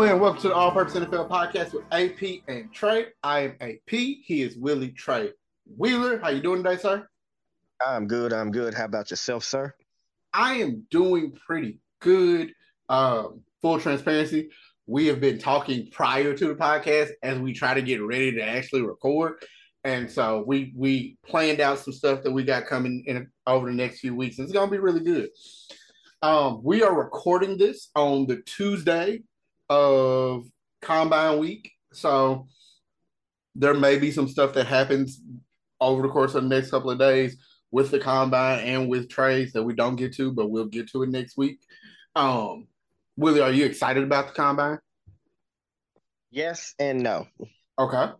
Hello and welcome to the All Purpose NFL Podcast with AP and Tre. I am AP. He is Willie Tre Wheeler. How you doing today, sir? I'm good. I'm good. How about yourself, sir? I am doing pretty good. Um, full transparency, we have been talking prior to the podcast as we try to get ready to actually record, and so we we planned out some stuff that we got coming in over the next few weeks. It's gonna be really good. Um, we are recording this on the Tuesday of Combine Week, so there may be some stuff that happens over the course of the next couple of days with the combine and with trades that we don't get to, but we'll get to it next week. Um, Willie, are you excited about the combine? Yes and no. Okay.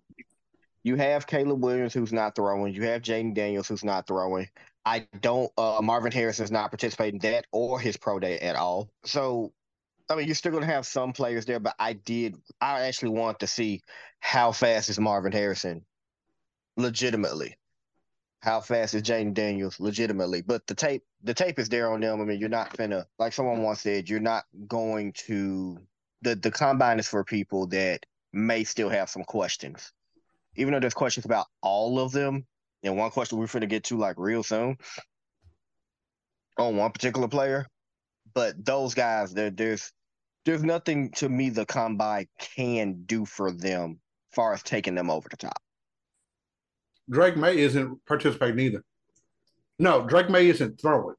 You have Caleb Williams who's not throwing. You have Jayden Daniels who's not throwing. I don't. Uh, Marvin Harrison is not participating that or his pro day at all. So, I mean, you're still going to have some players there, but I did. I actually want to see how fast is Marvin Harrison, legitimately. How fast is Jayden Daniels, legitimately? But the tape, the tape is there on them. I mean, you're not gonna, like someone once said, you're not going to. The the combine is for people that may still have some questions, even though there's questions about all of them and one question we're to get to like real soon on one particular player. But those guys, there, there's there's nothing to me the combine can do for them as far as taking them over the top. Drake Maye isn't participating either. No, Drake Maye isn't throwing.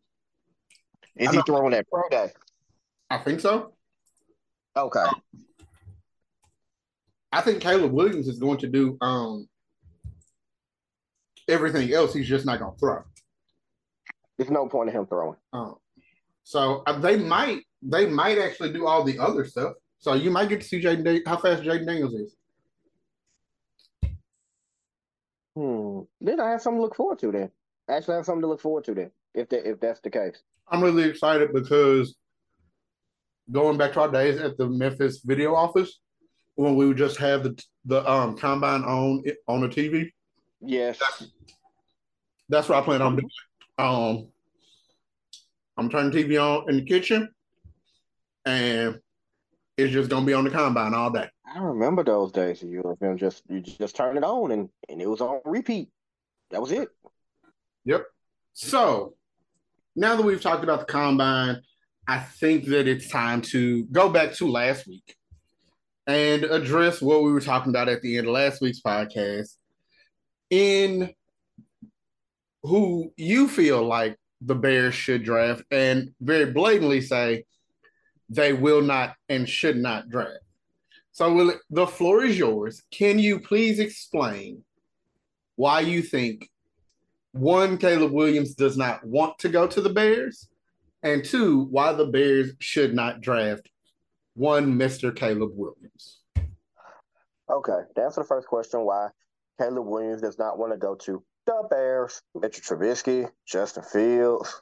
Is he throwing that pro day? I think so. Okay. I think Caleb Williams is going to do um everything else. He's just not going to throw. There's no point in him throwing. Um, so uh, they might they might actually do all the other stuff. So you might get to see Jayden da- how fast Jayden Daniels is. Hmm. Then I have something to look forward to. Then I actually have something to look forward to. Then if that if that's the case, I'm really excited because going back to our days at the Memphis video office when we would just have the the um combine on on the TV. yes, That's, that's what I plan on doing. Um, I'm turning TV on in the kitchen, and it's just gonna be on the combine all day. I remember those days. You know, just you just turn it on and and it was on repeat. That was it. Yep. So now that we've talked about the combine, I think that it's time to go back to last week and address what we were talking about at the end of last week's podcast in who you feel like the Bears should draft and very blatantly say they will not and should not draft. So, will the floor is yours. Can you please explain why you think one, Caleb Williams does not want to go to the Bears, and two, why the Bears should not draft one Mr. Caleb Williams? Okay, to answer the first question, why Caleb Williams does not want to go to the Bears, Mitchell Trubisky, Justin Fields,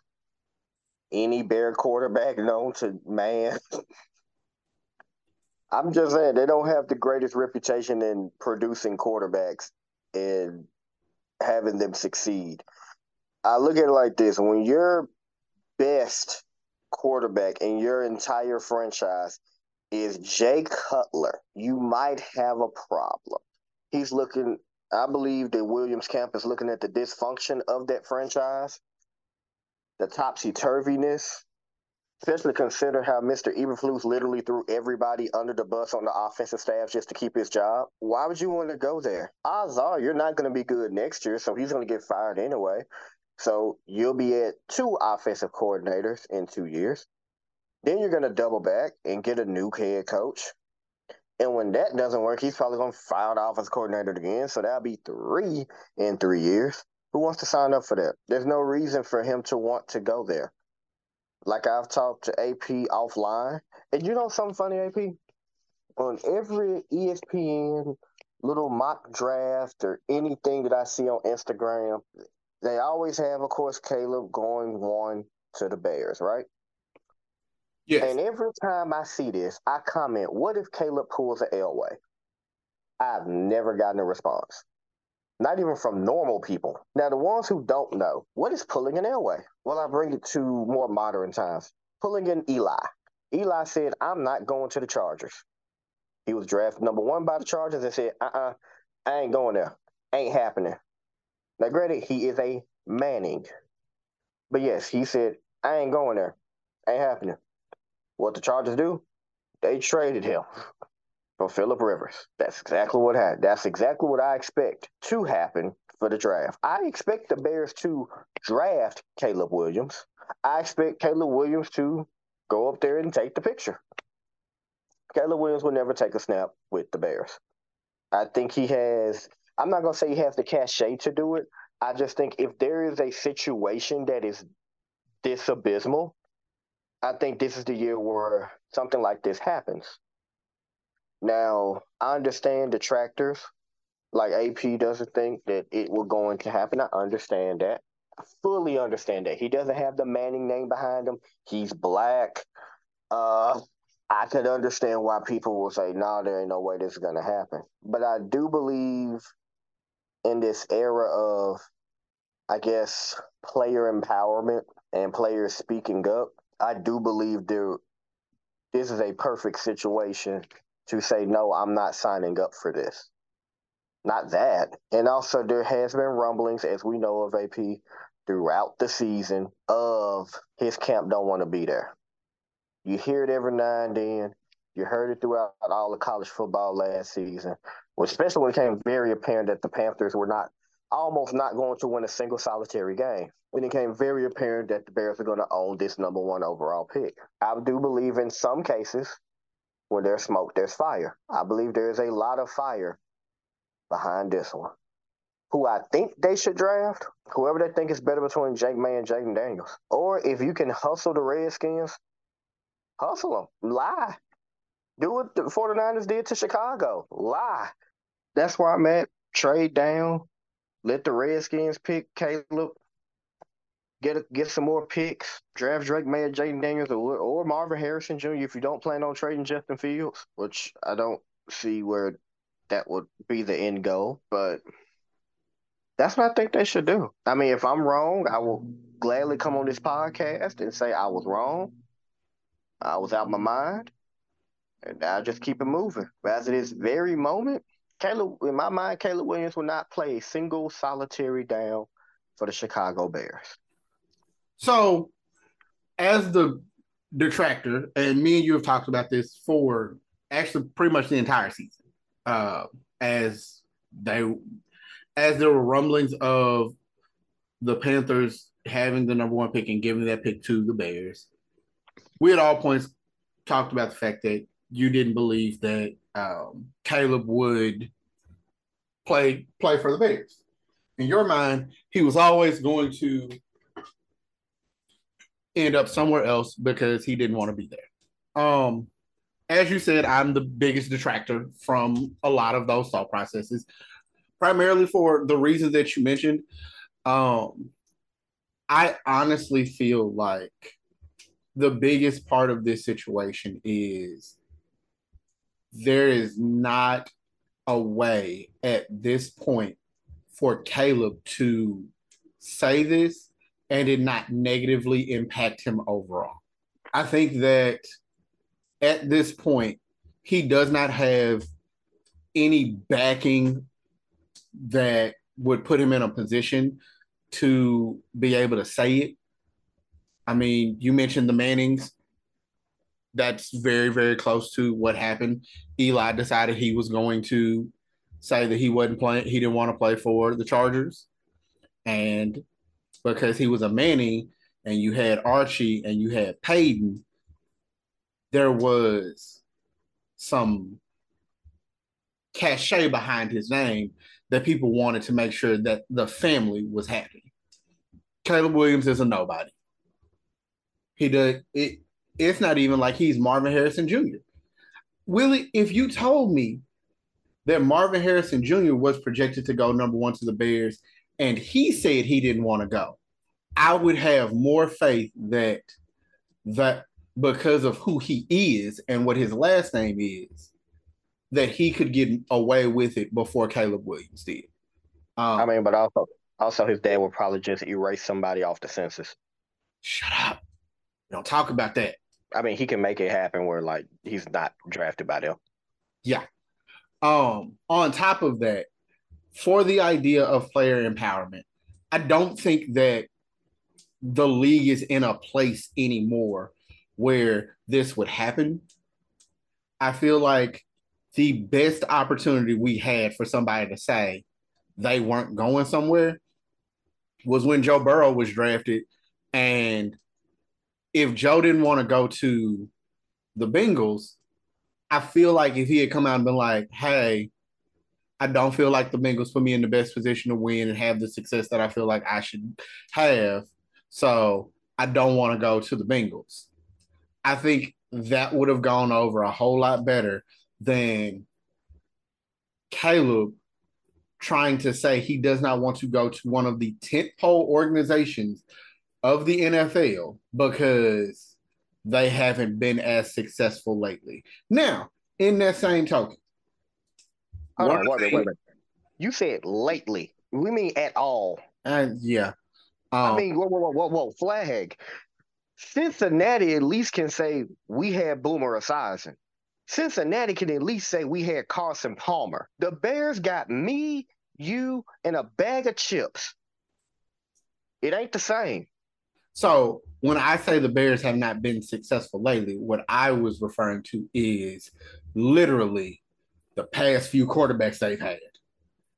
any Bear quarterback known to man. I'm just saying they don't have the greatest reputation in producing quarterbacks and having them succeed. I look at it like this: when your best quarterback in your entire franchise is Jay Cutler, you might have a problem. He's looking. I believe that Williams Camp is looking at the dysfunction of that franchise, the topsy turviness, especially consider how Mr. Eberflus literally threw everybody under the bus on the offensive staff just to keep his job. Why would you want to go there? Odds are you're not going to be good next year, so he's going to get fired anyway. So you'll be at two offensive coordinators in two years. Then you're going to double back and get a new head coach. And when that doesn't work, he's probably going to fire the offensive coordinator again. So that'll be three in three years. Who wants to sign up for that? There's no reason for him to want to go there. Like I've talked to AP offline. And you know something funny, AP? On every ESPN little mock draft or anything that I see on Instagram, they always have, of course, Caleb going one to the Bears, right? Yes. And every time I see this, I comment, what if Caleb pulls an Elway? I've never gotten a response. Not even from normal people. Now, the ones who don't know, what is pulling an Elway? Well, I bring it to more modern times. Pulling in Eli. Eli said, I'm not going to the Chargers. He was drafted number one by the Chargers and said, uh uh I ain't going there. Ain't happening. Now, granted, he is a Manning. But yes, he said, I ain't going there. Ain't happening. What the Chargers do? They traded him for Philip Rivers. That's exactly what happened. That's exactly what I expect to happen for the draft. I expect the Bears to draft Caleb Williams. I expect Caleb Williams to go up there and take the picture. Caleb Williams will never take a snap with the Bears. I think he has, I'm not going to say he has the cachet to do it. I just think if there is a situation that is this abysmal, I think this is the year where something like this happens. Now, I understand detractors like AP doesn't think that it will going to happen. I understand that. I fully understand that. He doesn't have the Manning name behind him. He's black. Uh, I could understand why people will say, no, nah, there ain't no way this is to happen. But I do believe in this era of, I guess, player empowerment and players speaking up, I do believe there, this is a perfect situation to say, no, I'm not signing up for this. Not that. And also, there has been rumblings, as we know of AP, throughout the season of his camp don't want to be there. You hear it every now and then. You heard it throughout all of college football last season, especially when it became very apparent that the Panthers were not almost not going to win a single solitary game. When it became very apparent that the Bears are going to own this number one overall pick. I do believe in some cases when there's smoke, there's fire. I believe there is a lot of fire behind this one. Who I think they should draft, whoever they think is better between Jake May and Jayden Daniels. Or if you can hustle the Redskins, hustle them, lie. Do what the 49ers did to Chicago, lie. That's where I'm at. Trade down, let the Redskins pick Caleb. Get a, get some more picks. Draft Drake Maye, Jayden Daniels, or, or Marvin Harrison Jr. If you don't plan on trading Justin Fields, which I don't see where that would be the end goal, but that's what I think they should do. I mean, if I'm wrong, I will gladly come on this podcast and say I was wrong. I was out of my mind, and I just keep it moving. But as of this very moment, Caleb, in my mind, Caleb Williams will not play a single solitary down for the Chicago Bears. So, as the detractor, and me and you have talked about this for actually pretty much the entire season, uh, as they as there were rumblings of the Panthers having the number one pick and giving that pick to the Bears, we at all points talked about the fact that you didn't believe that um, Caleb would play play for the Bears. In your mind, he was always going to end up somewhere else because he didn't want to be there. Um, as you said, I'm the biggest detractor from a lot of those thought processes, primarily for the reasons that you mentioned. Um, I honestly feel like the biggest part of this situation is there is not a way at this point for Caleb to say this and did not negatively impact him overall. I think that at this point, he does not have any backing that would put him in a position to be able to say it. I mean, you mentioned the Mannings. That's very, very close to what happened. Eli decided he was going to say that he wasn't playing, he didn't want to play for the Chargers. And because he was a Manning and you had Archie and you had Peyton, there was some cachet behind his name that people wanted to make sure that the family was happy. Caleb Williams is a nobody. He does it. It's not even like he's Marvin Harrison Jr. Willie, if you told me that Marvin Harrison Jr. was projected to go number one to the Bears and he said he didn't want to go, I would have more faith that that because of who he is and what his last name is, that he could get away with it before Caleb Williams did. Um, I mean, but also, also his dad would probably just erase somebody off the census. Shut up! Don't talk about that. I mean, he can make it happen where like he's not drafted by them. Yeah. Um, on top of that, for the idea of player empowerment, I don't think that the league is in a place anymore where this would happen. I feel like the best opportunity we had for somebody to say they weren't going somewhere was when Joe Burrow was drafted. And if Joe didn't want to go to the Bengals, I feel like if he had come out and been like, hey, I don't feel like the Bengals put me in the best position to win and have the success that I feel like I should have. So I don't want to go to the Bengals. I think that would have gone over a whole lot better than Caleb trying to say he does not want to go to one of the tentpole organizations of the NFL because they haven't been as successful lately. Now, in that same token, Hold on, wait, wait, wait. You said lately. We mean at all. And yeah. Um, I mean, whoa, whoa, whoa, whoa, whoa, flag. Cincinnati at least can say we had Boomer Esiason. Cincinnati can at least say we had Carson Palmer. The Bears got me, you, and a bag of chips. It ain't the same. So when I say the Bears have not been successful lately, what I was referring to is literally the past few quarterbacks they've had.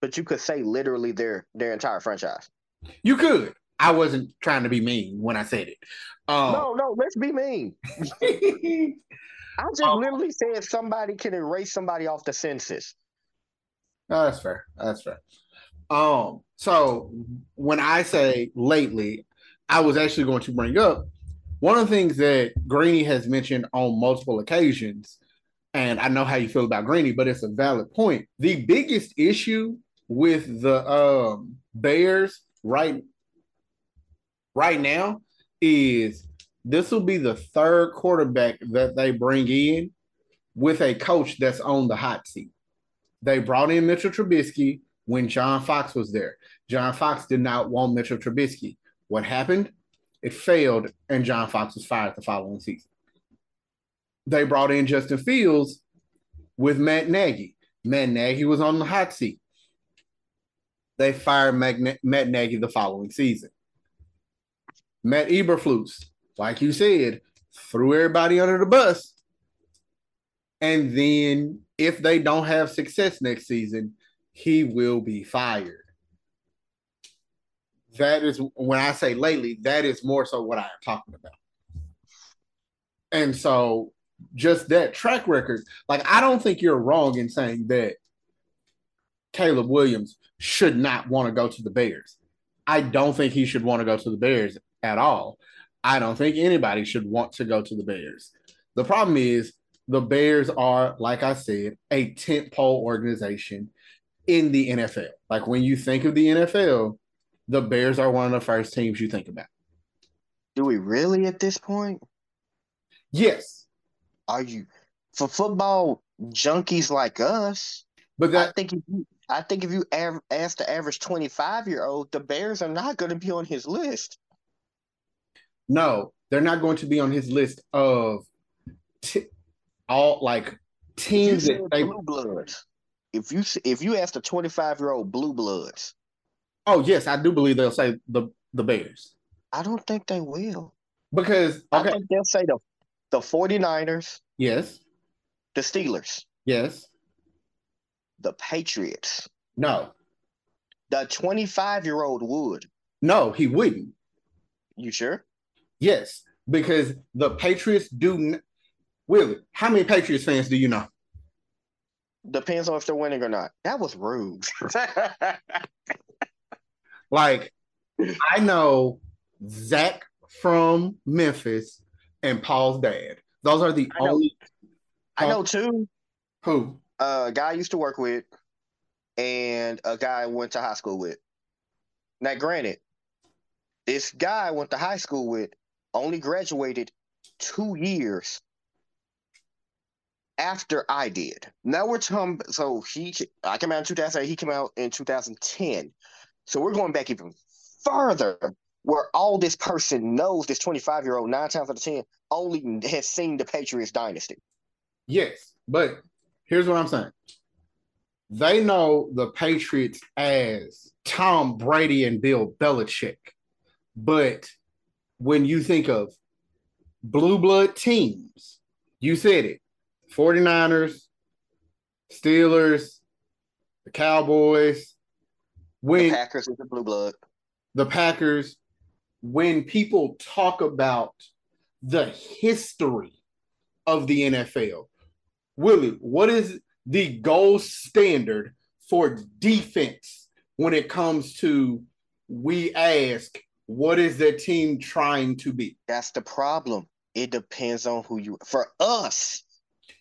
But you could say literally their their entire franchise. You could. I wasn't trying to be mean when I said it. Um, no, no, let's be mean. I just um, literally said somebody can erase somebody off the census. No, that's fair. That's fair. Um, so when I say lately, I was actually going to bring up one of the things that Greeny has mentioned on multiple occasions and I know how you feel about Greeny, but it's a valid point. The biggest issue with the um, Bears right right now is this will be the third quarterback that they bring in with a coach that's on the hot seat. They brought in Mitchell Trubisky when John Fox was there. John Fox did not want Mitchell Trubisky. What happened? It failed, and John Fox was fired the following season they brought in Justin Fields with Matt Nagy. Matt Nagy was on the hot seat. They fired Matt Nagy the following season. Matt Eberflus, like you said, threw everybody under the bus. And then if they don't have success next season, he will be fired. That is when I say lately, that is more so what I am talking about. And so just that track record, like I don't think you're wrong in saying that Caleb Williams should not want to go to the Bears. I don't think he should want to go to the Bears at all. I don't think anybody should want to go to the Bears. The problem is the Bears are, like I said, a tent pole organization in the NFL. Like when you think of the NFL, the Bears are one of the first teams you think about. Do we really at this point? Yes are you for football junkies like us? But that, I think if you, I think if you av- ask the average twenty five year old, the Bears are not going to be on his list. No, they're not going to be on his list of t- all like teams that they blue bloods. If you if you ask the twenty five year old blue bloods, oh yes, I do believe they'll say the the Bears. I don't think they will because okay. I think they'll say the the 49ers. Yes. The Steelers. Yes. The Patriots. No. The 25 year old would. No, he wouldn't. You sure? Yes, because the Patriots do. N- Willie, how many Patriots fans do you know? Depends on if they're winning or not. That was rude. like, I know Zach from Memphis and Paul's dad. Those are the I only. I know two. Who? A guy I used to work with, and a guy I went to high school with. Now, granted, this guy I went to high school with only graduated two years after I did. Now we're talking. So he, I came out in 2008. He came out in 2010. So we're going back even further where all this person knows, this 25 year old, nine times out of 10, only has seen the Patriots dynasty. Yes, but here's what I'm saying. They know the Patriots as Tom Brady and Bill Belichick. But when you think of blue blood teams, you said it 49ers, Steelers, the Cowboys, when the Packers is the blue blood. The Packers, when people talk about the history of the NFL, Willie, what is the gold standard for defense when it comes to we ask what is the team trying to be? That's the problem. It depends on who you for us.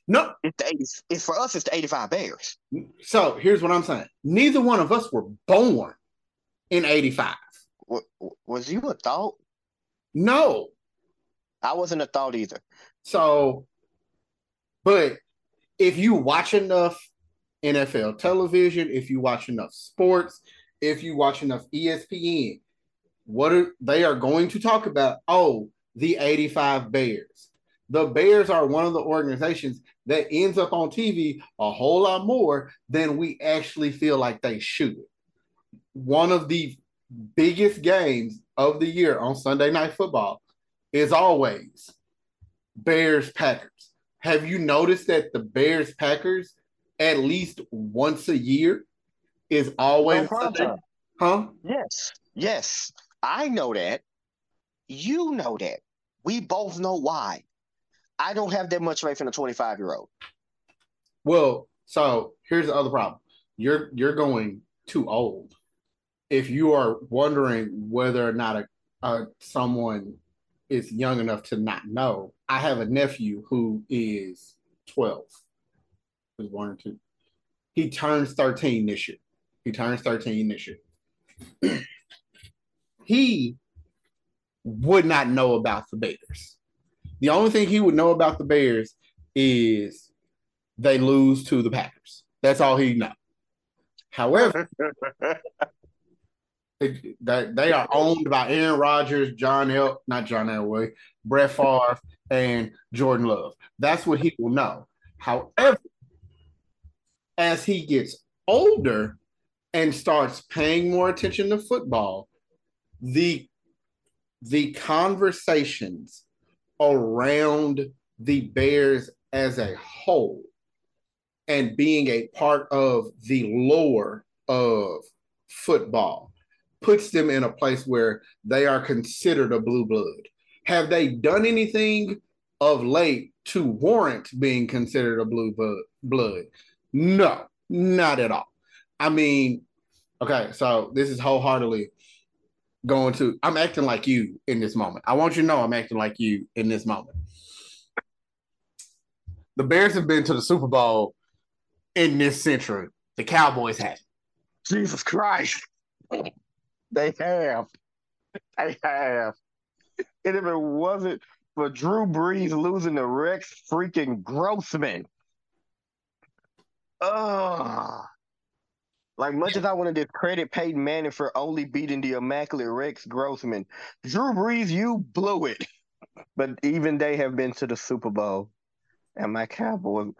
No, it's the 80, it's for us. It's the eighty-five Bears. So here's what I'm saying. Neither one of us were born in '85. Was you a thought? No, I wasn't a thought either. So, but if you watch enough NFL television, if you watch enough sports, if you watch enough ESPN, what are they are going to talk about? Oh, the 85 Bears. The Bears are one of the organizations that ends up on TV a whole lot more than we actually feel like they should. One of the biggest games of the year on Sunday Night Football is always Bears Packers. Have you noticed that the Bears Packers at least once a year is always Sunday? Huh? Yes. Yes. I know that. You know that. We both know why. I don't have that much faith in a 25 year old. Well, so here's the other problem. You're you're going too old. If you are wondering whether or not a, a someone is young enough to not know, I have a nephew who is 12. Was born two. He turns 13 this year. He turns 13 this year. he would not know about the Bears. The only thing he would know about the Bears is they lose to the Packers. That's all he know. However, that they are owned by Aaron Rodgers, John El, not John Elway, Brett Favre, and Jordan Love. That's what he will know. However, as he gets older and starts paying more attention to football, the the conversations around the Bears as a whole and being a part of the lore of football puts them in a place where they are considered a blue blood. Have they done anything of late to warrant being considered a blue blood? No, not at all. I mean, okay, so this is wholeheartedly going to I'm acting like you in this moment. I want you to know I'm acting like you in this moment. The Bears have been to the Super Bowl in this century. The Cowboys have. Jesus Christ. They have. They have. And if it wasn't for Drew Brees losing to Rex freaking Grossman. Ugh. Like much as I want to discredit Peyton Manning for only beating the immaculate Rex Grossman, Drew Brees, you blew it. But even they have been to the Super Bowl, and my Cowboys,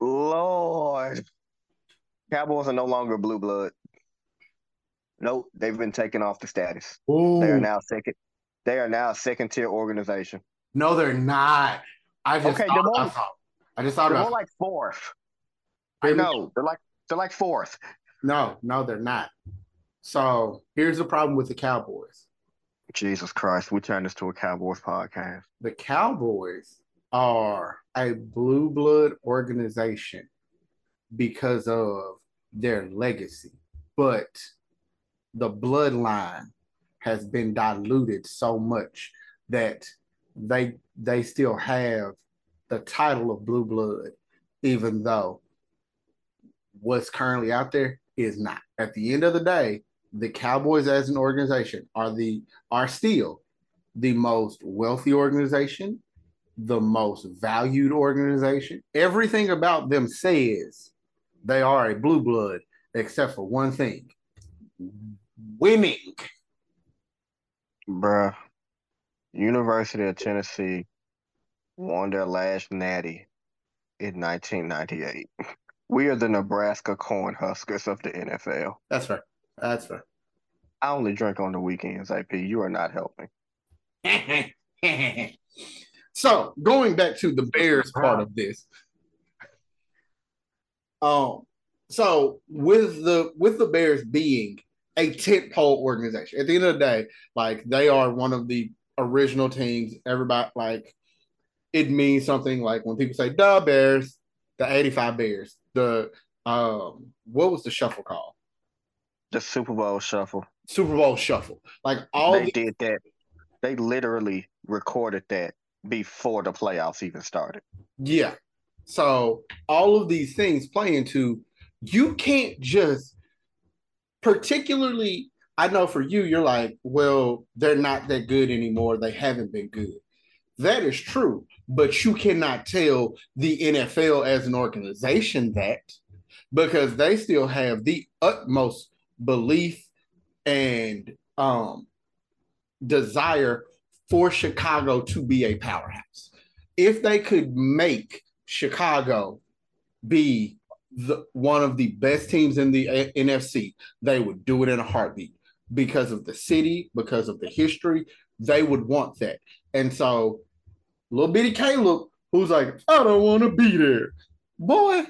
Lord, Cowboys are no longer blue blood. Nope, they've been taken off the status. Ooh. They are now second. They are now a second tier organization. No, they're not. I just okay, thought, more, I just thought they're about more like fourth. I know they're like they're like fourth. No, no, they're not. So here's the problem with the Cowboys. Jesus Christ, we turned this to a Cowboys podcast. The Cowboys are a blue blood organization because of their legacy, but the bloodline has been diluted so much that they they still have the title of blue blood, even though what's currently out there is not. At the end of the day, the Cowboys as an organization are the are still the most wealthy organization, the most valued organization. Everything about them says they are a blue blood, except for one thing. Winning. Bruh. University of Tennessee won their last natty in 1998. We are the Nebraska Cornhuskers of the NFL. That's right. That's right. I only drink on the weekends, AP. You are not helping. so going back to the Bears part of this. Um, so with the with the Bears being a tent pole organization, at the end of the day, like they are one of the original teams. Everybody like it means something like when people say the Bears, the 85 Bears, the um what was the shuffle call? The Super Bowl shuffle. Super Bowl shuffle. Like all they the- did that. They literally recorded that before the playoffs even started. Yeah. So all of these things play into you can't just particularly I know for you you're like, well, they're not that good anymore. They haven't been good. That is true, but you cannot tell the NFL as an organization that because they still have the utmost belief and um, desire for Chicago to be a powerhouse. If they could make Chicago be the, one of the best teams in the a- NFC, they would do it in a heartbeat because of the city, because of the history. They would want that. And so, little bitty Caleb, who's like, I don't want to be there. Boy,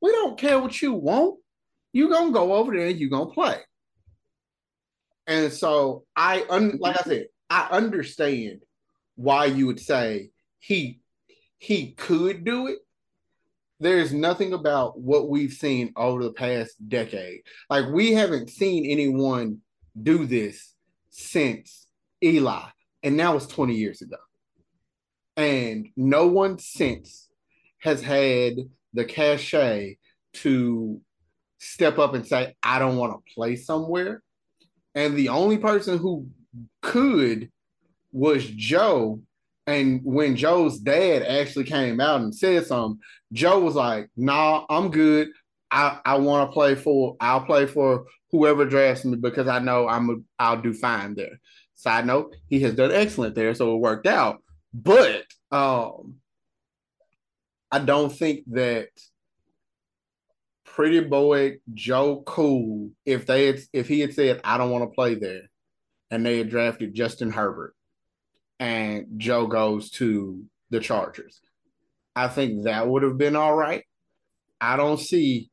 we don't care what you want. You're going to go over there and you're going to play. And so, I, un- like I said, I understand why you would say he he could do it. There's nothing about what we've seen over the past decade. Like we haven't seen anyone do this since Eli, and now it's 20 years ago. And no one since has had the cachet to step up and say, I don't want to play somewhere. And the only person who could was Joe. And when Joe's dad actually came out and said something, Joe was like, nah, I'm good. I, I want to play for I'll play for whoever drafts me because I know I'm a, I'll do fine there. Side note, he has done excellent there, so it worked out. But um I don't think that pretty boy Joe Cool, if they had, if he had said I don't want to play there, and they had drafted Justin Herbert, and Joe goes to the Chargers. I think that would have been all right. I don't see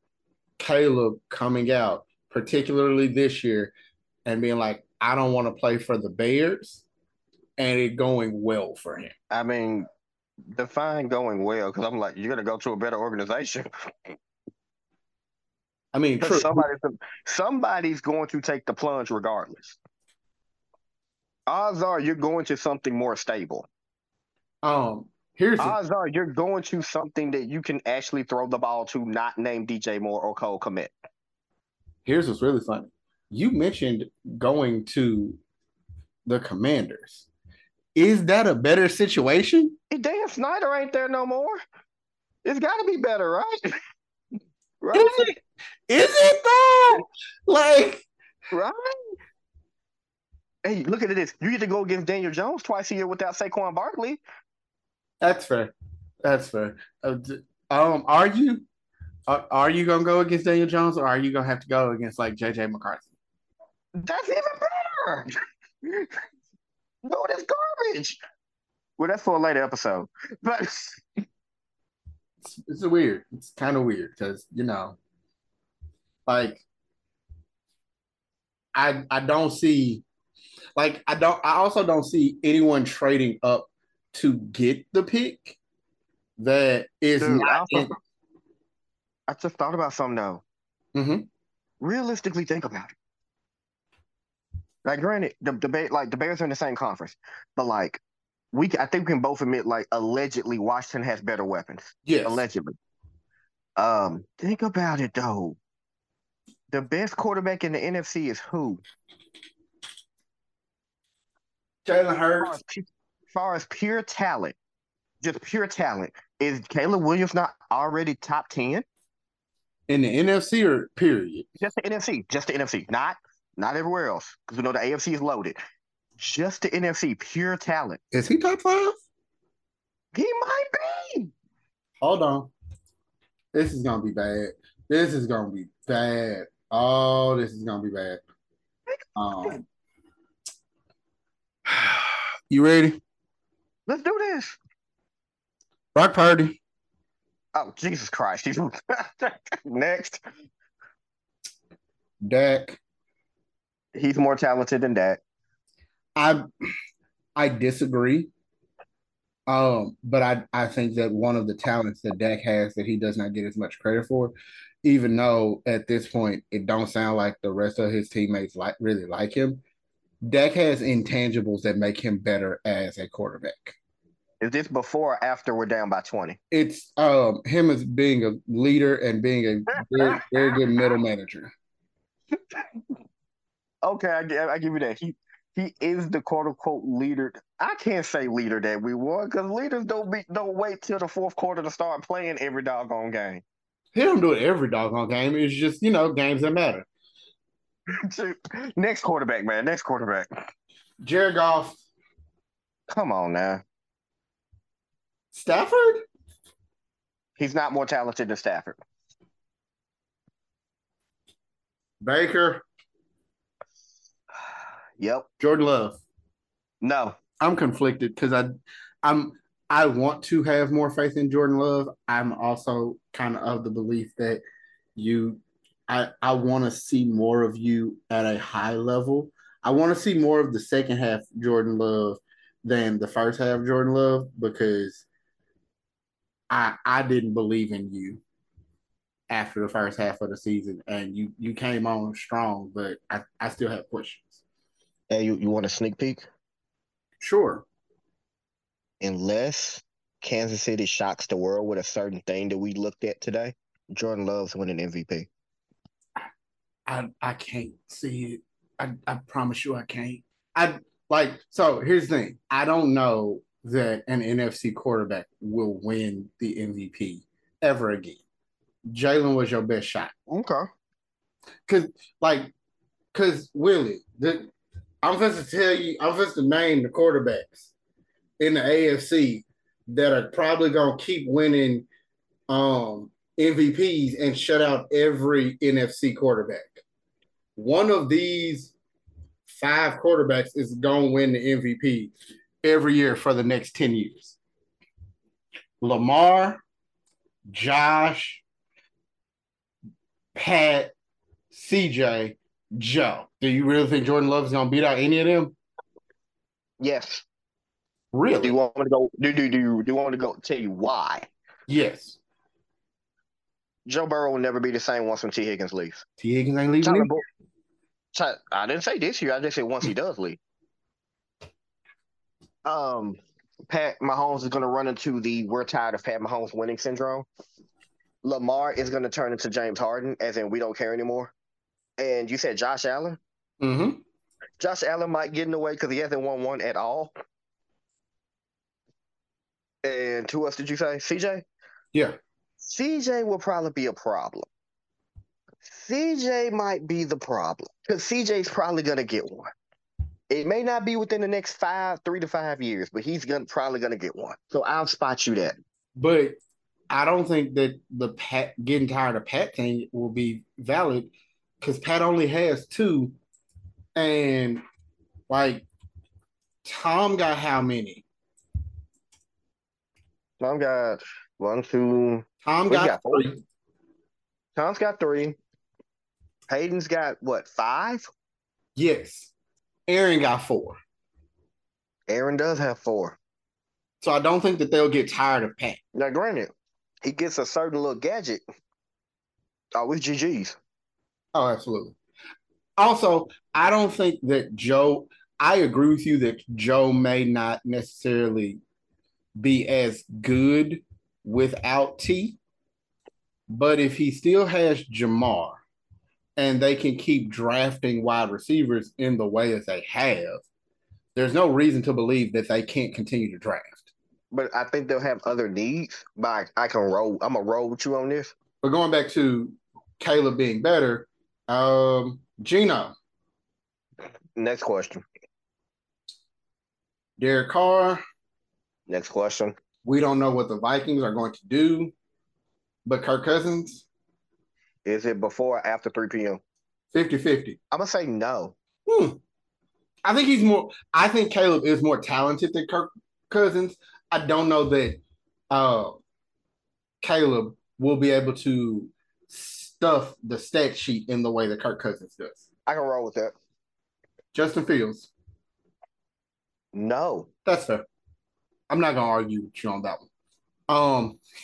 Caleb coming out, particularly this year, and being like, I don't want to play for the Bears, and it going well for him. I mean, define going well because I'm like, you're gonna go to a better organization. I mean, somebody's somebody's going to take the plunge regardless odds are you're going to something more stable. Um, here's odds the, are you're going to something that you can actually throw the ball to, not name DJ Moore or Cole Kmet. Here's what's really funny. You mentioned going to the Commanders. Is that a better situation? Dan Snyder ain't there no more. It's got to be better, right? right? Is it? Is it though? Like, right? Hey, look at this. You get to go against Daniel Jones twice a year without Saquon Barkley. That's fair. That's fair. Uh, um, are you are, are you gonna go against Daniel Jones, or are you gonna have to go against like JJ McCarthy? That's even better. no, that's garbage. Well, that's for a later episode. But it's, it's weird. It's kind of weird because you know, like I I don't see like I don't I also don't see anyone trading up to get the pick that is Dude, not I, also, in... I just thought about something though. Mm-hmm. Realistically, think about it. Like, granted, the debate, like the Bears are in the same conference, but like, we, I think we can both admit, like, allegedly, Washington has better weapons. Yes, allegedly. Um, think about it though. The best quarterback in the NFC is who? Jalen Hurts. As far as pure talent, just pure talent, is Caleb Williams not already top 10? In the NFC or period? Just the NFC. Just the NFC. Not not everywhere else. Because we know the AFC is loaded. Just the NFC, pure talent. Is he top five? He might be. hold on. This is gonna be bad. This is gonna be bad. Oh, this is gonna be bad. Um, you ready? Let's do this. Brock Purdy. Oh, Jesus Christ. He's next. Dak. He's more talented than Dak. I I disagree. Um, but I, I think that one of the talents that Dak has that he does not get as much credit for, even though at this point it don't sound like the rest of his teammates like really like him, Dak has intangibles that make him better as a quarterback. Is this before or after we're down by 20? It's um him as being a leader and being a very, very good middle manager. okay, I, I give you that. He he is the quote unquote leader. I can't say leader that we want because leaders don't be don't wait till the fourth quarter to start playing every doggone game. He don't do it every doggone game. It's just you know games that matter. Next quarterback, man. Next quarterback. Jared Goff. Come on now. Stafford? He's not more talented than Stafford. Baker. Yep. Jordan Love. No. I'm conflicted because I I'm I want to have more faith in Jordan Love. I'm also kind of of the belief that you I I want to see more of you at a high level. I want to see more of the second half Jordan Love than the first half Jordan Love because I I didn't believe in you after the first half of the season, and you you came on strong, but I, I still have questions. Hey, you, you want a sneak peek? Sure. Unless Kansas City shocks the world with a certain thing that we looked at today, Jordan Love's winning MVP. I I can't see it. I, I promise you I can't. I like so here's the thing. I don't know that an NFC quarterback will win the MVP ever again. Jalen was your best shot. Okay. Cause like, cause Willie, the, I'm supposed to tell you, I'm supposed to name the quarterbacks in the AFC that are probably gonna keep winning um, MVPs and shut out every NFC quarterback. One of these five quarterbacks is gonna win the MVP every year for the next 10 years. Lamar, Josh, Pat, CJ, Joe. Do you really think Jordan Love is going to beat out any of them? Yes. Really? Do you want me to go? Do do do do you want me to go tell you why? Yes. Joe Burrow will never be the same once when Tee Higgins leaves. Tee Higgins ain't leaving. I didn't say this year. I just said once he does leave. Um, Pat Mahomes is going to run into the "we're tired of Pat Mahomes winning" syndrome. Lamar is going to turn into James Harden, as in we don't care anymore. And you said Josh Allen. Mm-hmm. Josh Allen might get in the way because he hasn't won one at all. And who else did you say? CJ? Yeah. CJ will probably be a problem. CJ might be the problem because CJ's probably going to get one. It may not be within the next five, three to five years, but he's gonna probably gonna get one. So I'll spot you that. But I don't think that the Pat getting tired of Pat thing will be valid because Pat only has two, and like Tom got how many? Tom got one, two. Tom got, got three. Tom's got three. Peyton's got what? Five. Yes. Aaron got four. Aaron does have four. So I don't think that they'll get tired of Pat. Now, granted, he gets a certain little gadget. Oh, it's GG's. Oh, absolutely. Also, I don't think that Joe, I agree with you that Joe may not necessarily be as good without T. But if he still has Ja'Marr and they can keep drafting wide receivers in the way that they have, there's no reason to believe that they can't continue to draft. But I think they'll have other needs. But I, can roll. I'm gonna roll with you on this. But going back to Caleb being better, um, Gino. Next question. Derek Carr. Next question. We don't know what the Vikings are going to do. But Kirk Cousins, Is it before or after 3 p.m.? 50 50. I'm gonna say no. Hmm. I think he's more, I think Caleb is more talented than Kirk Cousins. I don't know that uh, Caleb will be able to stuff the stat sheet in the way that Kirk Cousins does. I can roll with that. Justin Fields, No. that's fair. I'm not gonna argue with you on that one. Um,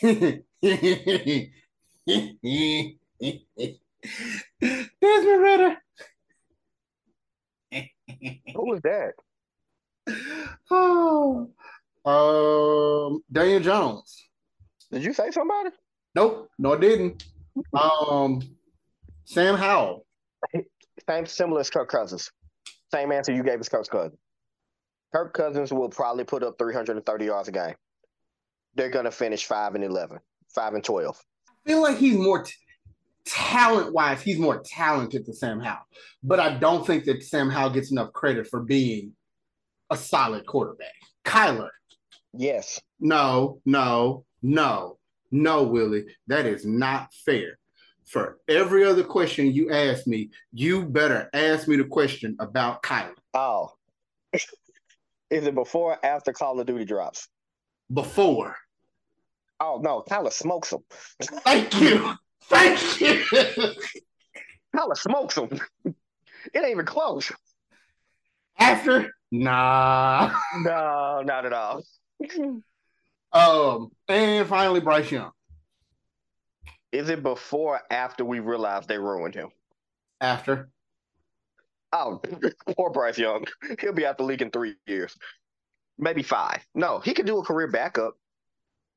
Desmond Ridder. Who was that? oh, um, Daniel Jones. Did you say somebody? Nope, no, I didn't. Um, Sam Howell. Same similar as Kirk Cousins. Same answer you gave as Kirk Cousins. Kirk Cousins will probably put up 330 yards a game. They're gonna finish five and 11, five and 12. I feel like he's more t- talent wise, he's more talented than Sam Howell. But I don't think that Sam Howell gets enough credit for being a solid quarterback. Kyler. Yes. No, no, no, no, Willie. That is not fair. For every other question you ask me, you better ask me the question about Kyler Oh. Is it before or after Call of Duty drops? before. Oh no, Kyler smokes them. Thank you. Thank you. Kyler smokes them. It ain't even close. After? Nah. No, not at all. Um, and finally, Bryce Young. Is it before or after we realized they ruined him? After. Oh, poor Bryce Young. He'll be out the league in three years, maybe five. No, he could do a career backup.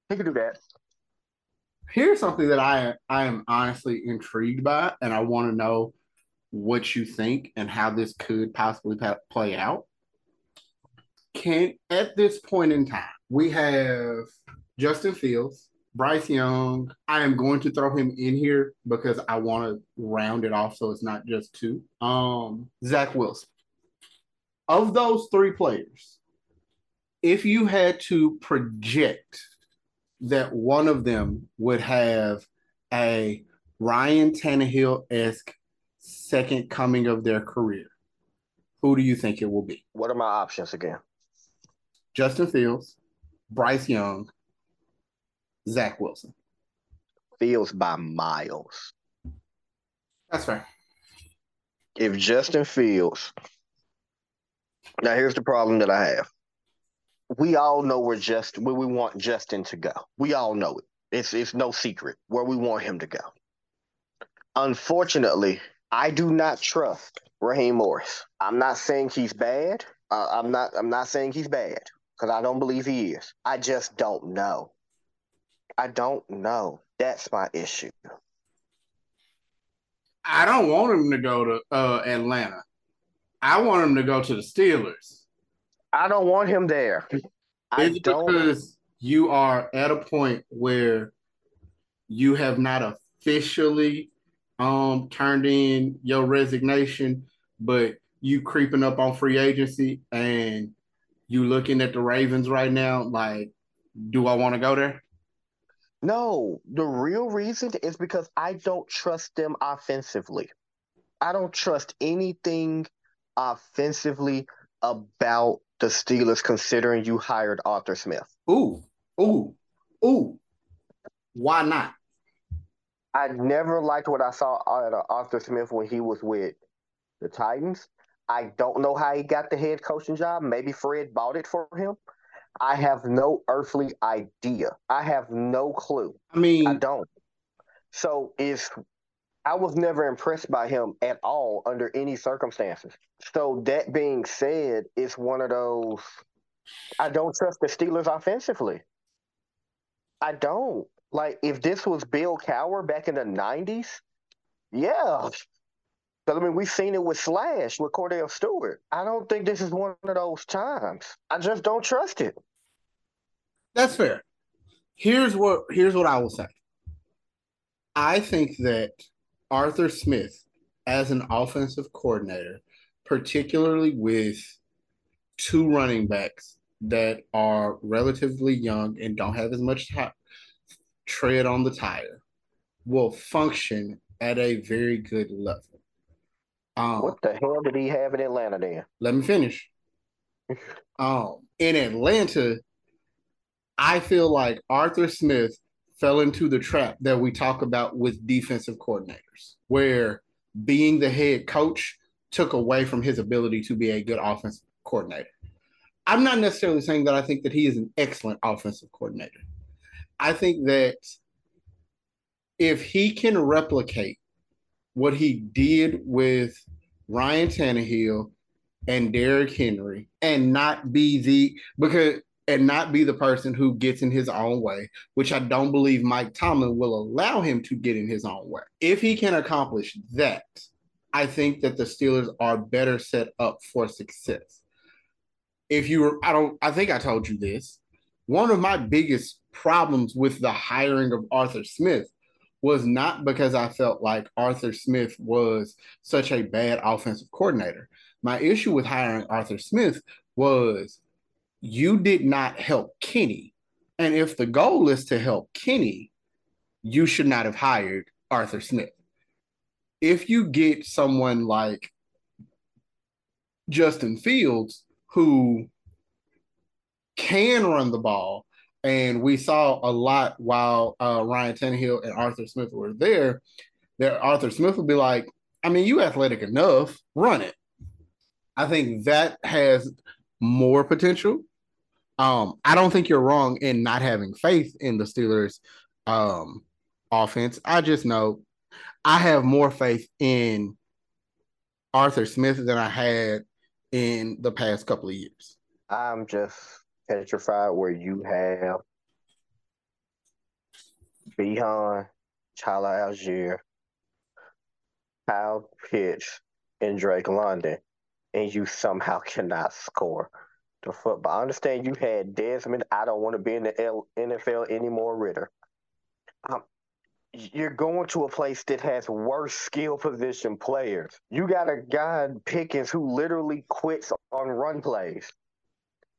He could do that. Here's something that I I am honestly intrigued by, and I want to know what you think and how this could possibly pa- play out. Can at this point in time, we have Justin Fields, Bryce Young. I am going to throw him in here because I want to round it off so it's not just two. Um, Zach Wilson. Of those three players, if you had to project that one of them would have a Ryan Tannehill esque second coming of their career, who do you think it will be? What are my options again? Justin Fields, Bryce Young, Zach Wilson. Fields by miles. That's fair. If Justin Fields, now here's the problem that I have. We all know where just where we want Justin to go. We all know it. It's it's no secret where we want him to go. Unfortunately, I do not trust Raheem Morris. I'm not saying he's bad. Uh, I'm not. I'm not saying he's bad because I don't believe he is. I just don't know. I don't know. That's my issue. I don't want him to go to uh, Atlanta. I want him to go to the Steelers. I don't want him there. I It's don't. because you are at a point where you have not officially um turned in your resignation, but you creeping up on free agency and you looking at the Ravens right now, like, do I want to go there? No, the real reason is because I don't trust them offensively. I don't trust anything offensively about the Steelers considering you hired Arthur Smith. Ooh, ooh, ooh. Why not? I never liked what I saw out of Arthur Smith when he was with the Titans. I don't know how he got the head coaching job. Maybe Fred bought it for him. I have no earthly idea. I have no clue. I mean, I don't. So is I was never impressed by him at all under any circumstances. So that being said, it's one of those I don't trust the Steelers offensively. I don't. Like if this was Bill Cowher back in the nineties, yeah. But I mean we've seen it with Slash, with Kordell Stewart. I don't think this is one of those times. I just don't trust it. That's fair. Here's what here's what I will say. I think that Arthur Smith, as an offensive coordinator, particularly with two running backs that are relatively young and don't have as much tread on the tire will function at a very good level. Um, what the hell did he have in Atlanta then? Let me finish. um, in Atlanta, I feel like Arthur Smith fell into the trap that we talk about with defensive coordinators, where being the head coach took away from his ability to be a good offensive coordinator. I'm not necessarily saying that I think that he is an excellent offensive coordinator. I think that if he can replicate what he did with Ryan Tannehill and Derrick Henry and not be the because and not be the person who gets in his own way, which I don't believe Mike Tomlin will allow him to get in his own way. If he can accomplish that, I think that the Steelers are better set up for success. If you were, I don't, I think I told you this. One of my biggest problems with the hiring of Arthur Smith was not because I felt like Arthur Smith was such a bad offensive coordinator. My issue with hiring Arthur Smith was you did not help Kenny. And if the goal is to help Kenny, you should not have hired Arthur Smith. If you get someone like Justin Fields, who can run the ball and we saw a lot while uh, Ryan Tannehill and Arthur Smith were there. That Arthur Smith would be like, "I mean, you athletic enough, run it." I think that has more potential. Um, I don't think you're wrong in not having faith in the Steelers' um, offense. I just know I have more faith in Arthur Smith than I had in the past couple of years. I'm just petrified where you have Bijan, Chala Allgeier, Kyle Pitts, and Drake London, and you somehow cannot score the football. I understand you had Desmond. I don't want to be in the NFL anymore, Ridder. Um, you're going to a place that has worse skill position players. You got a guy Pickens who literally quits on run plays.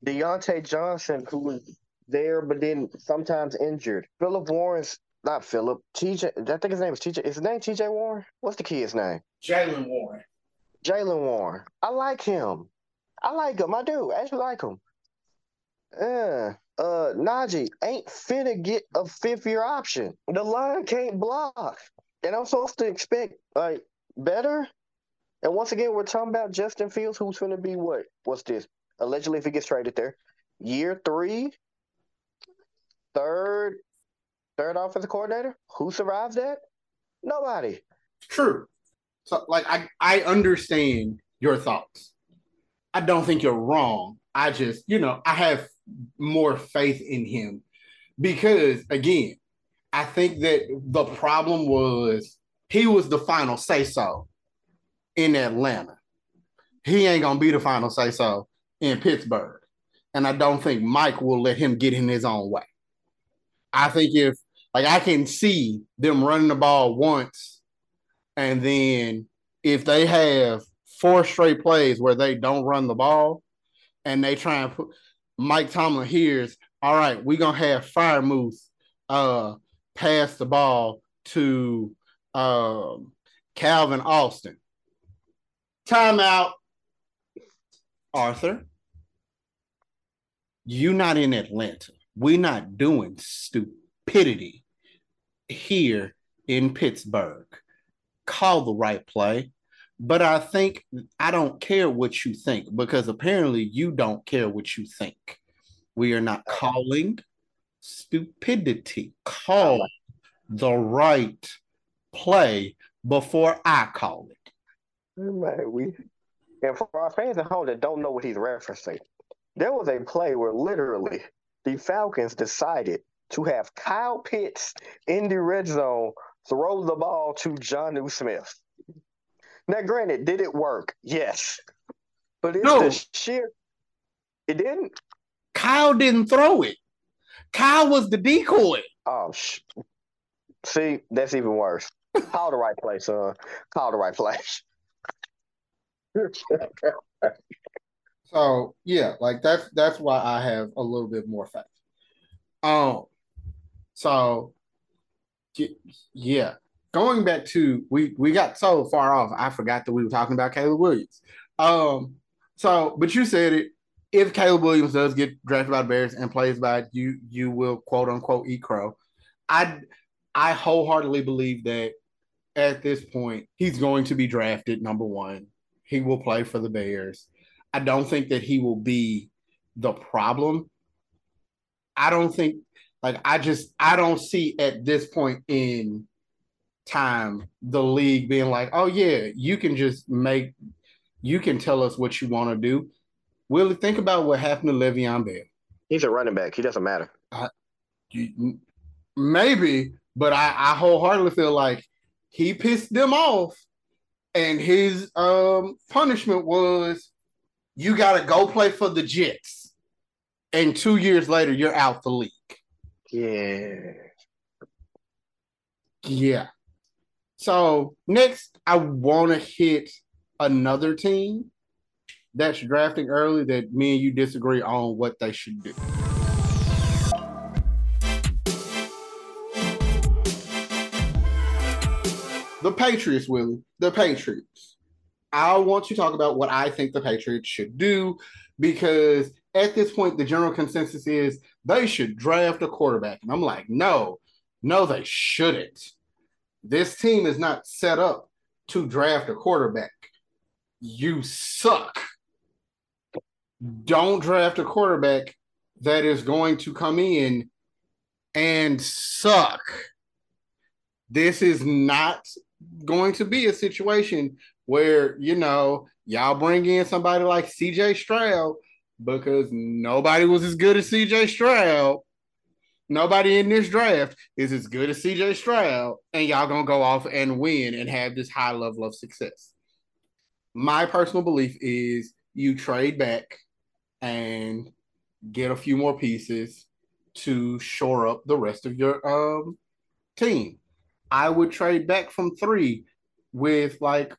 Diontae Johnson, who was there but then sometimes injured. Philip Warren's not Philip. TJ, I think his name is TJ. Is his name TJ Warren? What's the kid's name? Jaylen Warren. Jaylen Warren. I like him. I like him. I do. I actually like him. Yeah. Uh, Najee ain't finna get a fifth year option. The line can't block. And I'm supposed to expect like better. And once again, we're talking about Justin Fields, who's gonna be what? What's this? Allegedly if he gets traded there. Year three, third, third offensive coordinator. Who survives that? Nobody. True. So like I, I understand your thoughts. I don't think you're wrong. I just, you know, I have more faith in him because again, I think that the problem was he was the final say so in Atlanta. He ain't gonna be the final say so in Pittsburgh. And I don't think Mike will let him get in his own way. I think if like I can see them running the ball once, and then if they have four straight plays where they don't run the ball and they try and put Mike Tomlin hears, all right, we're gonna have Freiermuth uh pass the ball to um Calvin Austin. Timeout, Arthur you not in Atlanta. We're not doing stupidity here in Pittsburgh. Call the right play. But I think I don't care what you think because apparently you don't care what you think. We are not calling stupidity. Call the right play before I call it. Man, we and for our fans at home that don't know what he's referencing, there was a play where literally the Falcons decided to have Kyle Pitts in the red zone throw the ball to Jonnu Smith. Now, granted, did it work? Yes. But it's no. the sheer. It didn't. Kyle didn't throw it. Kyle was the decoy. Oh, sh- see, that's even worse. Call the right place, son. Call the right place. So yeah, like that's that's why I have a little bit more faith. Um, so yeah, going back to we we got so far off, I forgot that we were talking about Caleb Williams. Um, so but you said it. If Caleb Williams does get drafted by the Bears and plays by you, you will quote unquote eat crow. I I wholeheartedly believe that at this point he's going to be drafted number one. He will play for the Bears. I don't think that he will be the problem. I don't think like I just I don't see at this point in time the league being like, oh yeah, you can just make you can tell us what you want to do. Willie, think about what happened to Le'Veon Bell. He's a running back. He doesn't matter. You, maybe, but I, I wholeheartedly feel like he pissed them off, and his um, punishment was you got to go play for the Jets, and two years later you're out the league. Yeah. Yeah. So next, I want to hit another team that's drafting early that me and you disagree on what they should do. The Patriots, Willie. The Patriots. I want to talk about what I think the Patriots should do because at this point, the general consensus is they should draft a quarterback. And I'm like, no, no, they shouldn't. This team is not set up to draft a quarterback. You suck. Don't draft a quarterback that is going to come in and suck. This is not going to be a situation where, you know, y'all bring in somebody like CJ Stroud because nobody was as good as CJ Stroud. Nobody in this draft is as good as CJ Stroud, and y'all gonna go off and win and have this high level of success. My personal belief is you trade back and get a few more pieces to shore up the rest of your um, team. I would trade back from three with like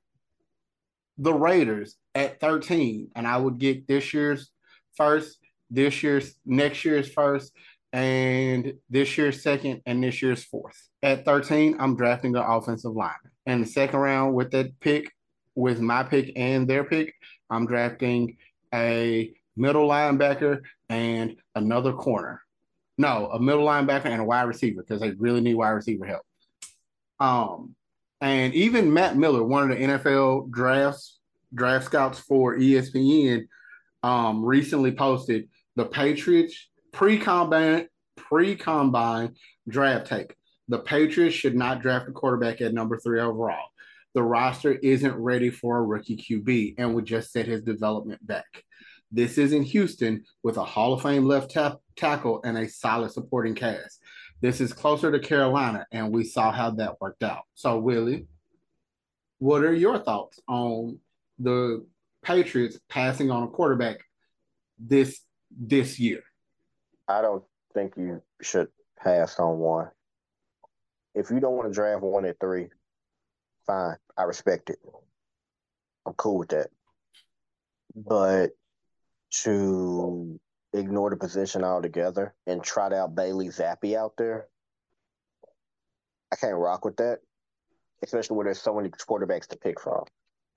the Raiders at 13, and I would get this year's first, this year's next year's first, and this year's second, and this year's fourth. At 13, I'm drafting the offensive lineman. In the second round, with that pick, with my pick and their pick, I'm drafting a middle linebacker and another corner. No, a middle linebacker and a wide receiver because they really need wide receiver help. Um, and even Matt Miller, one of the NFL drafts draft scouts for ESPN, um, recently posted the Patriots pre-combine pre-combine draft take. The Patriots should not draft a quarterback at number three overall. The roster isn't ready for a rookie QB and would just set his development back. This is in Houston with a Hall of Fame left tackle and a solid supporting cast. This is closer to Carolina, and we saw how that worked out. So, Willie, what are your thoughts on the Patriots passing on a quarterback this this year? I don't think you should pass on one. If you don't want to draft one at three, fine. I respect it. I'm cool with that. But to ignore the position altogether and trot out Bailey Zappe out there, I can't rock with that, especially when there's so many quarterbacks to pick from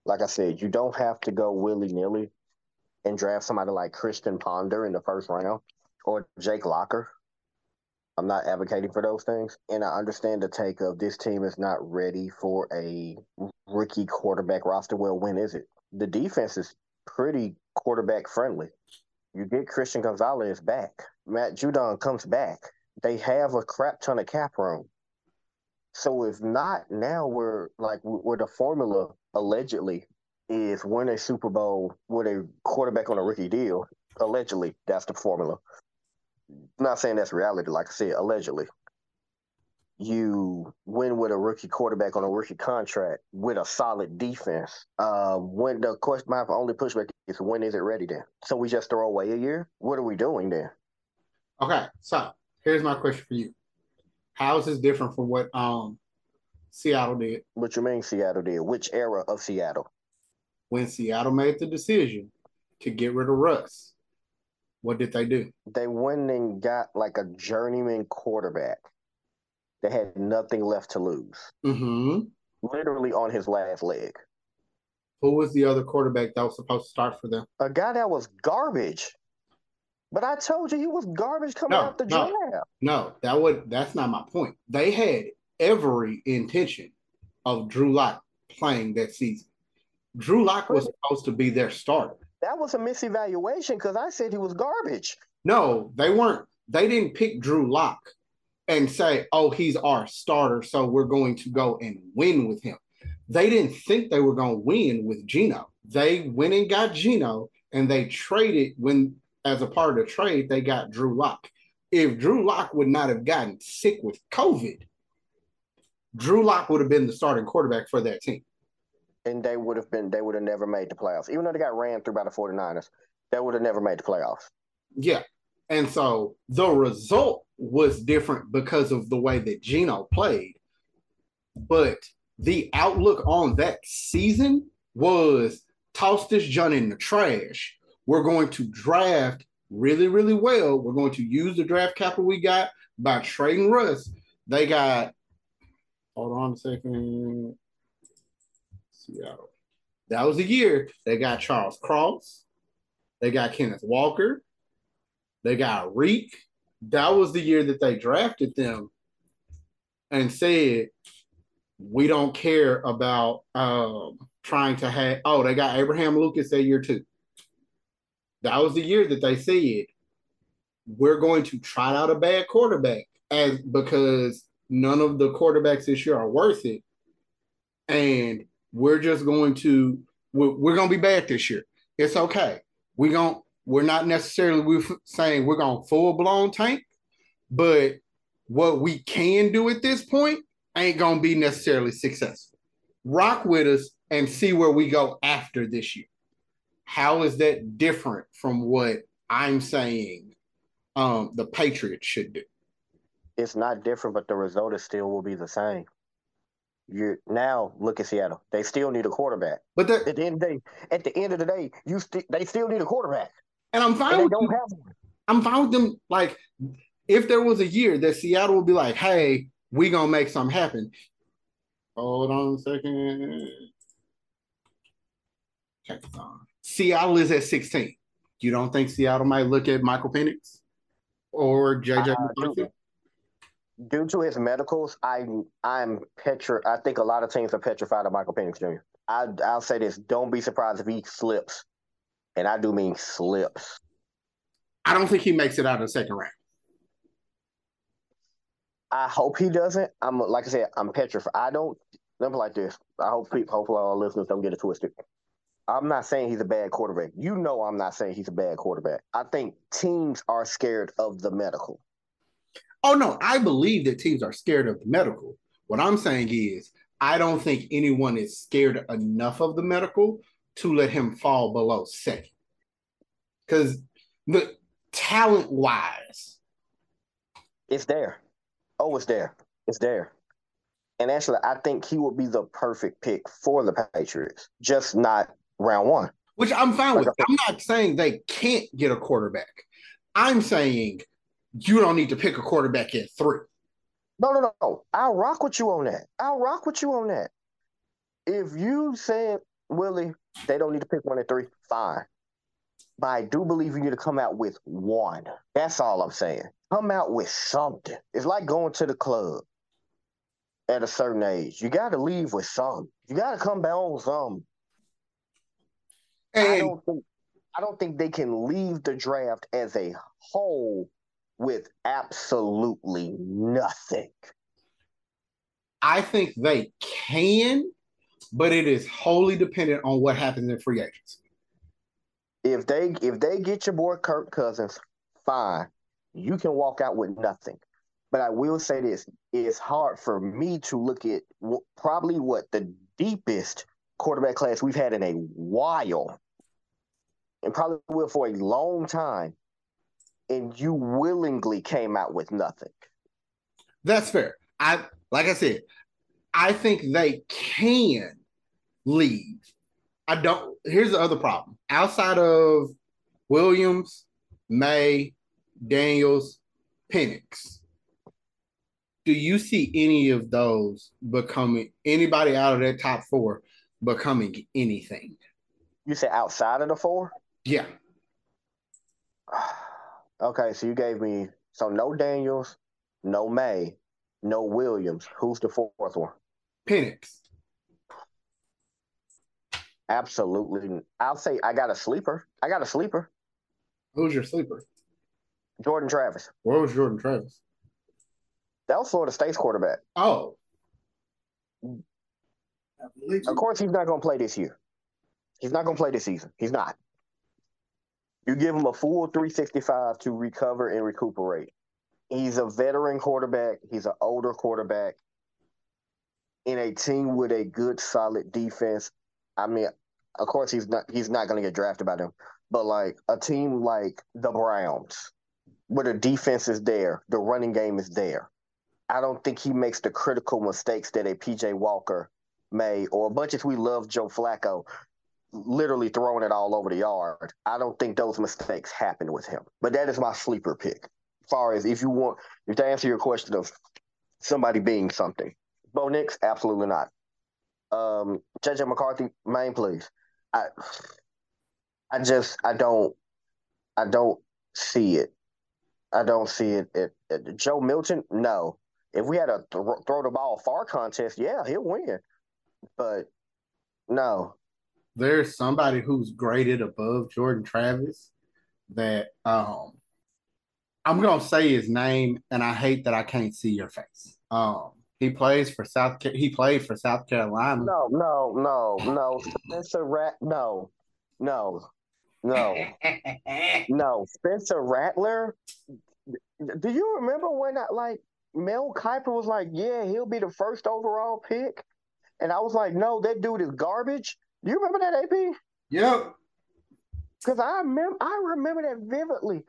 like I said, you don't have to go willy nilly and draft somebody like Christian Ponder in the first round or Jake Locker. I'm not advocating for those things. And I understand the take of this team is not ready for a rookie quarterback roster. Well, when is it? The defense is pretty quarterback friendly. You get Christian Gonzalez back. Matt Judon comes back. They have a crap ton of cap room. So if not, now we're like we're the formula allegedly is win a Super Bowl with a quarterback on a rookie deal. Allegedly, that's the formula. Not saying that's reality, like I said, allegedly. You win with a rookie quarterback on a rookie contract with a solid defense. Uh, when the question, my only pushback is when is it ready then? So we just throw away a year? What are we doing then? Okay, so here's my question for you. How is this different from what um Seattle did. What you mean Seattle did? Which era of Seattle? When Seattle made the decision to get rid of Russ. What did they do? They went and got like a journeyman quarterback that had nothing left to lose. Mm-hmm. Literally on his last leg. Who was the other quarterback that was supposed to start for them? A guy that was garbage. But I told you he was garbage coming No, out the no. draft. No, that would that's not my point. They had every intention of Drew Lock playing that season. Drew Lock was supposed to be their starter. That was a misevaluation because I said he was garbage. No, they weren't. They didn't pick Drew Lock and say, "Oh, he's our starter, so we're going to go and win with him." They didn't think they were going to win with Gino. They went and got Gino, and they traded when, as a part of the trade, they got Drew Lock. If Drew Lock would not have gotten sick with COVID, Drew Lock would have been the starting quarterback for that team. And they would have been they would have never made the playoffs. Even though they got ran through by the 49ers, they would have never made the playoffs. Yeah. And so the result was different because of the way that Gino played. But the outlook on that season was toss this John in the trash. We're going to draft really, really well. We're going to use the draft capital we got by trading Russ. They got, hold on a second. Seattle. That was the year they got Charles Cross. They got Kenneth Walker. They got Reek. That was the year that they drafted them and said, we don't care about um, trying to have, oh, they got Abraham Lucas that year too. That was the year that they said, we're going to try out a bad quarterback as because none of the quarterbacks this year are worth it. And we're just going to, we're, we're going to be bad this year. It's okay. We're going we're not necessarily we're saying we're going to full blown tank, but what we can do at this point ain't going to be necessarily successful. Rock with us and see where we go after this year. How is that different from what I'm saying um, the Patriots should do? It's not different, but the result is still will be the same. You now look at Seattle. They still need a quarterback. But that, At the end of the day, at the end of the day, you sti- they still need a quarterback. And I'm fine And with don't them. have one. I'm fine with them. Like, if there was a year that Seattle would be like, hey, we gonna make something happen. Hold on a second. Check this on. Seattle is at 16. You don't think Seattle might look at Michael Penix or JJ Uh, McCarthy? Due to his medicals, I I'm petri. I think a lot of teams are petrified of Michael Penix Jr. I I'll say this: don't be surprised if he slips, and I do mean slips. I don't think he makes it out of the second round. I hope he doesn't. I'm like I said, I'm petrified. I don't. Me like this. I hope people, hopefully all our listeners don't get it twisted. I'm not saying he's a bad quarterback. You know, I'm not saying he's a bad quarterback. I think teams are scared of the medical. Oh no, I believe that teams are scared of the medical. What I'm saying is, I don't think anyone is scared enough of the medical to let him fall below second. Because the talent wise, It's there. Oh, it's there. It's there. And actually, I think he would be the perfect pick for the Patriots, just not round one. which I'm fine with. I'm not saying they can't get a quarterback. I'm saying you don't need to pick a quarterback at three. No, no, no. I'll rock with you on that. I'll rock with you on that. If you said, Willie, they don't need to pick one at three, fine. But I do believe you need to come out with one. That's all I'm saying. Come out with something. It's like going to the club at a certain age. You got to leave with something. You got to come back on something. I don't think I don't think they can leave the draft as a whole with absolutely nothing. I think they can, but it is wholly dependent on what happens in free agency. If they if they get your boy Kirk Cousins, fine. You can walk out with nothing. But I will say this: it's hard for me to look at wh- probably what the deepest quarterback class we've had in a while, and probably will for a long time. And you willingly came out with nothing. That's fair. I like I said, I think they can leave I don't. Here's the other problem. Outside of Williams, Maye, Daniels, Penix, do you see any of those becoming anybody out of that top four becoming anything? You say outside of the four? Yeah. Okay, so you gave me so no Daniels, no Maye, no Williams. Who's the fourth one? Penix. Absolutely. I'll say I got a sleeper. I got a sleeper. Who's your sleeper? Jordan Travis. Where was Jordan Travis? That was Florida State's quarterback. Oh. Of course, he's not going to play this year. He's not going to play this season. He's not. You give him a full 365 to recover and recuperate. He's a veteran quarterback. He's an older quarterback in a team with a good, solid defense. I mean, of course, he's not he's not going to get drafted by them, but like a team like the Browns, where the defense is there, the running game is there. I don't think he makes the critical mistakes that a PJ Walker may, or a much as we love Joe Flacco, literally throwing it all over the yard. I don't think those mistakes happen with him. But that is my sleeper pick. As far as if you want, if to answer your question of somebody being something, Bo Nix, absolutely not. Um, JJ McCarthy, main please. I, I just, I don't, I don't see it. I don't see it. it, it Joe Milton, no. If we had a th- throw the ball far contest, yeah, he'll win. But no, there's somebody who's graded above Jordan Travis that um I'm gonna say his name, and I hate that I can't see your face. Um, he plays for South. He played for South Carolina. No, no, no, no. Spencer Rat. No, no, no, no. Spencer Rattler. Do you remember when I like Mel Kiper was like, "Yeah, he'll be the first overall pick," and I was like, "No, that dude is garbage." Do you remember that, AP? Yep. Because I remember, I remember that vividly.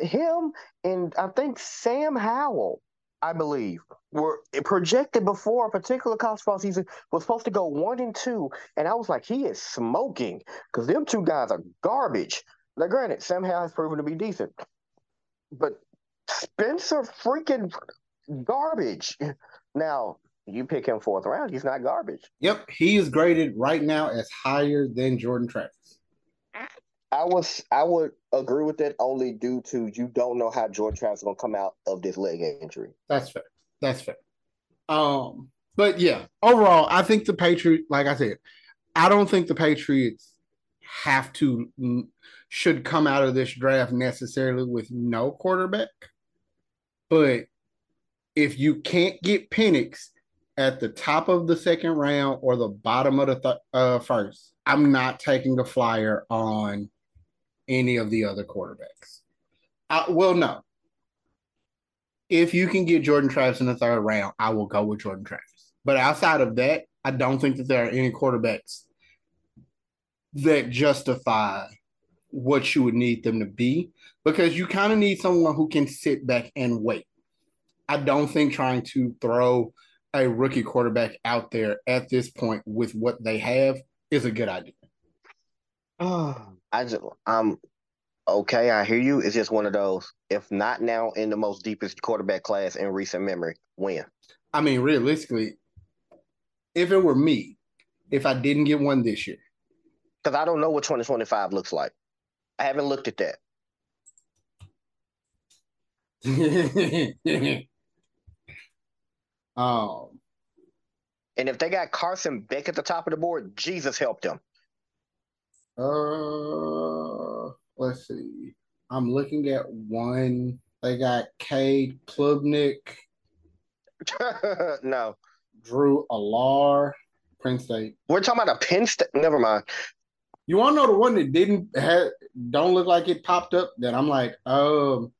Him and I think Sam Howell, I believe, were projected before a particular college football season was supposed to go one and two, and I was like, he is smoking because them two guys are garbage. Now, granted, Sam has proven to be decent, but Spencer freaking garbage. Now, you pick him fourth round, he's not garbage. Yep, he is graded right now as higher than Jordan Travis. I was I would agree with that only due to you don't know how Jordan Travis is gonna come out of this leg injury. That's fair. That's fair. Um, but yeah, overall, I think the Patriots, like I said, I don't think the Patriots have to should come out of this draft necessarily with no quarterback. But if you can't get Penix at the top of the second round or the bottom of the th- uh, first, I'm not taking a flyer on any of the other quarterbacks. I, well, no. If you can get Jordan Travis in the third round, I will go with Jordan Travis. But outside of that, I don't think that there are any quarterbacks that justify what you would need them to be because you kind of need someone who can sit back and wait. I don't think trying to throw a rookie quarterback out there at this point with what they have is a good idea. Oh, I just um okay, I hear you. It's just one of those. If not now in the most deepest quarterback class in recent memory, when? I mean, realistically, if it were me, if I didn't get one this year. Because I don't know what 2025 looks like. I haven't looked at that. um, and if they got Carson Beck at the top of the board, Jesus helped them. Uh, let's see. I'm looking at one. They got Cade Klubnik. no. Drew Allar, Penn State. We're talking about a Penn State. Never mind. You want to know the one that didn't have, don't look like it popped up? That I'm like, um,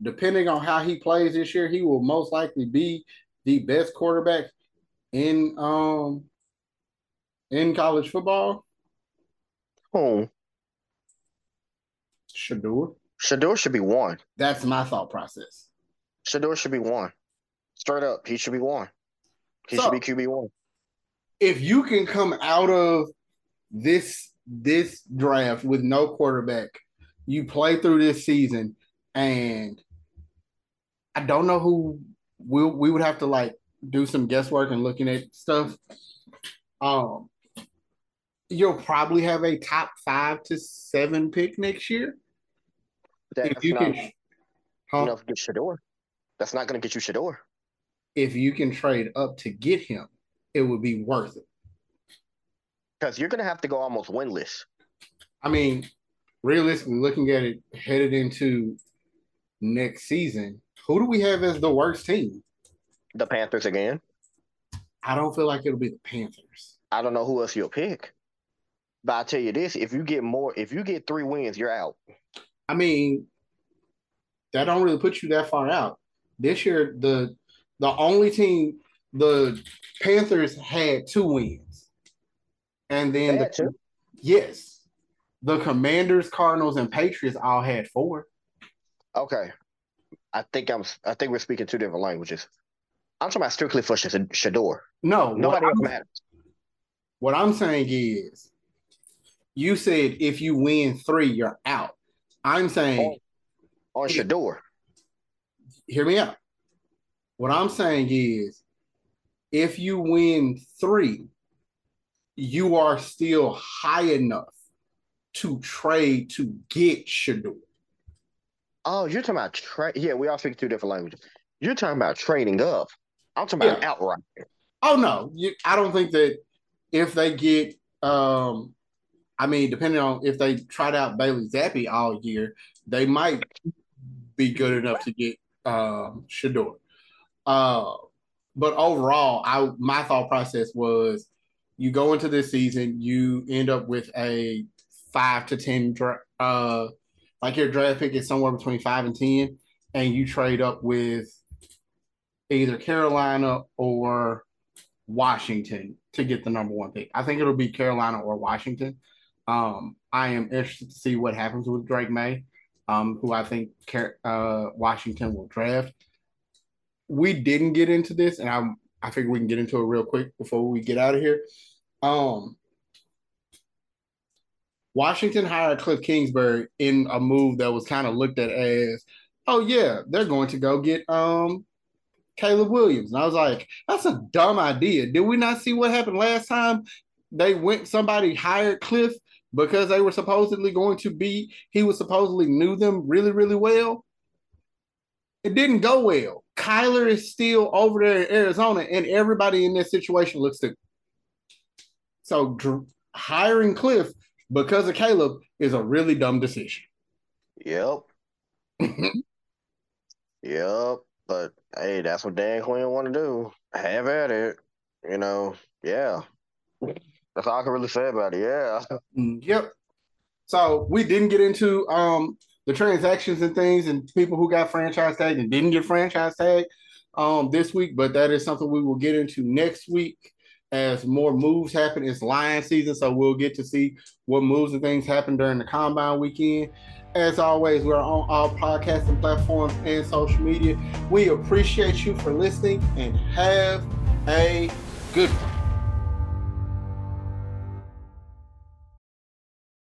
depending on how he plays this year, he will most likely be the best quarterback in um in college football. Who? Shedeur. Shedeur should be one. That's my thought process. Shedeur should be one. Straight up, he should be one. He so, should be QB one. If you can come out of this this draft with no quarterback. You play through this season, and I don't know who we we would have to like do some guesswork and looking at stuff. Um, you'll probably have a top five to seven pick next year. That's if you not can, huh? enough to get Shedeur. That's not going to get you Shedeur. if you can trade up to get him, it would be worth it. Because you're going to have to go almost winless. I mean, realistically, looking at it headed into next season, who do we have as the worst team? The Panthers again. I don't feel like it'll be the Panthers. I don't know who else you'll pick. But I'll tell you this: if you get more, if you get three wins, you're out. I mean, that don't really put you that far out. This year, the the only team, the Panthers had two wins, and then the two? yes, the Commanders, Cardinals, and Patriots all had four. Okay. I think I'm. I think we're speaking two different languages. I'm talking about strictly for Shedeur. No, Nobody else matters. what I'm saying is, you said if you win three, you're out. I'm saying, On Shedeur. hear me out. What I'm saying is, if you win three, you are still high enough to trade to get Shedeur. Oh, you're talking about trade. Yeah, we all speak two different languages. You're talking about trading up. I'm talking about outright. Oh no, you, I don't think that if they get, um, I mean, depending on if they tried out Bailey Zappe all year, they might be good enough to get um, Shedeur. Uh, but overall, I my thought process was, you go into this season, you end up with a five to ten, dra- uh, like your draft pick is somewhere between five and ten, and you trade up with either Carolina or Washington to get the number one pick. I think it'll be Carolina or Washington. Um, I am interested to see what happens with Drake Maye, um, who I think uh, Washington will draft. We didn't get into this, and I I figure we can get into it real quick before we get out of here. Um, Washington hired Cliff Kingsbury in a move that was kind of looked at as, oh yeah, they're going to go get um Caleb Williams. And I was like, that's a dumb idea. Did we not see what happened last time? They went, somebody hired Cliff because they were supposedly going to be, he was supposedly knew them really, really well. It didn't go well. Kyler is still over there in Arizona, and everybody in this situation looks to. So dr- hiring Cliff because of Caleb is a really dumb decision. Yep. Yep. But hey, that's what Dan Quinn want to do. Have at it. You know, yeah. That's all I can really say about it. Yeah. Yep. So we didn't get into um the transactions and things and people who got franchise tagged and didn't get franchise tagged um this week, but that is something we will get into next week as more moves happen. It's lion season, so we'll get to see what moves and things happen during the combine weekend. As always, we're on all podcasting platforms and social media. We appreciate you for listening and have a good one.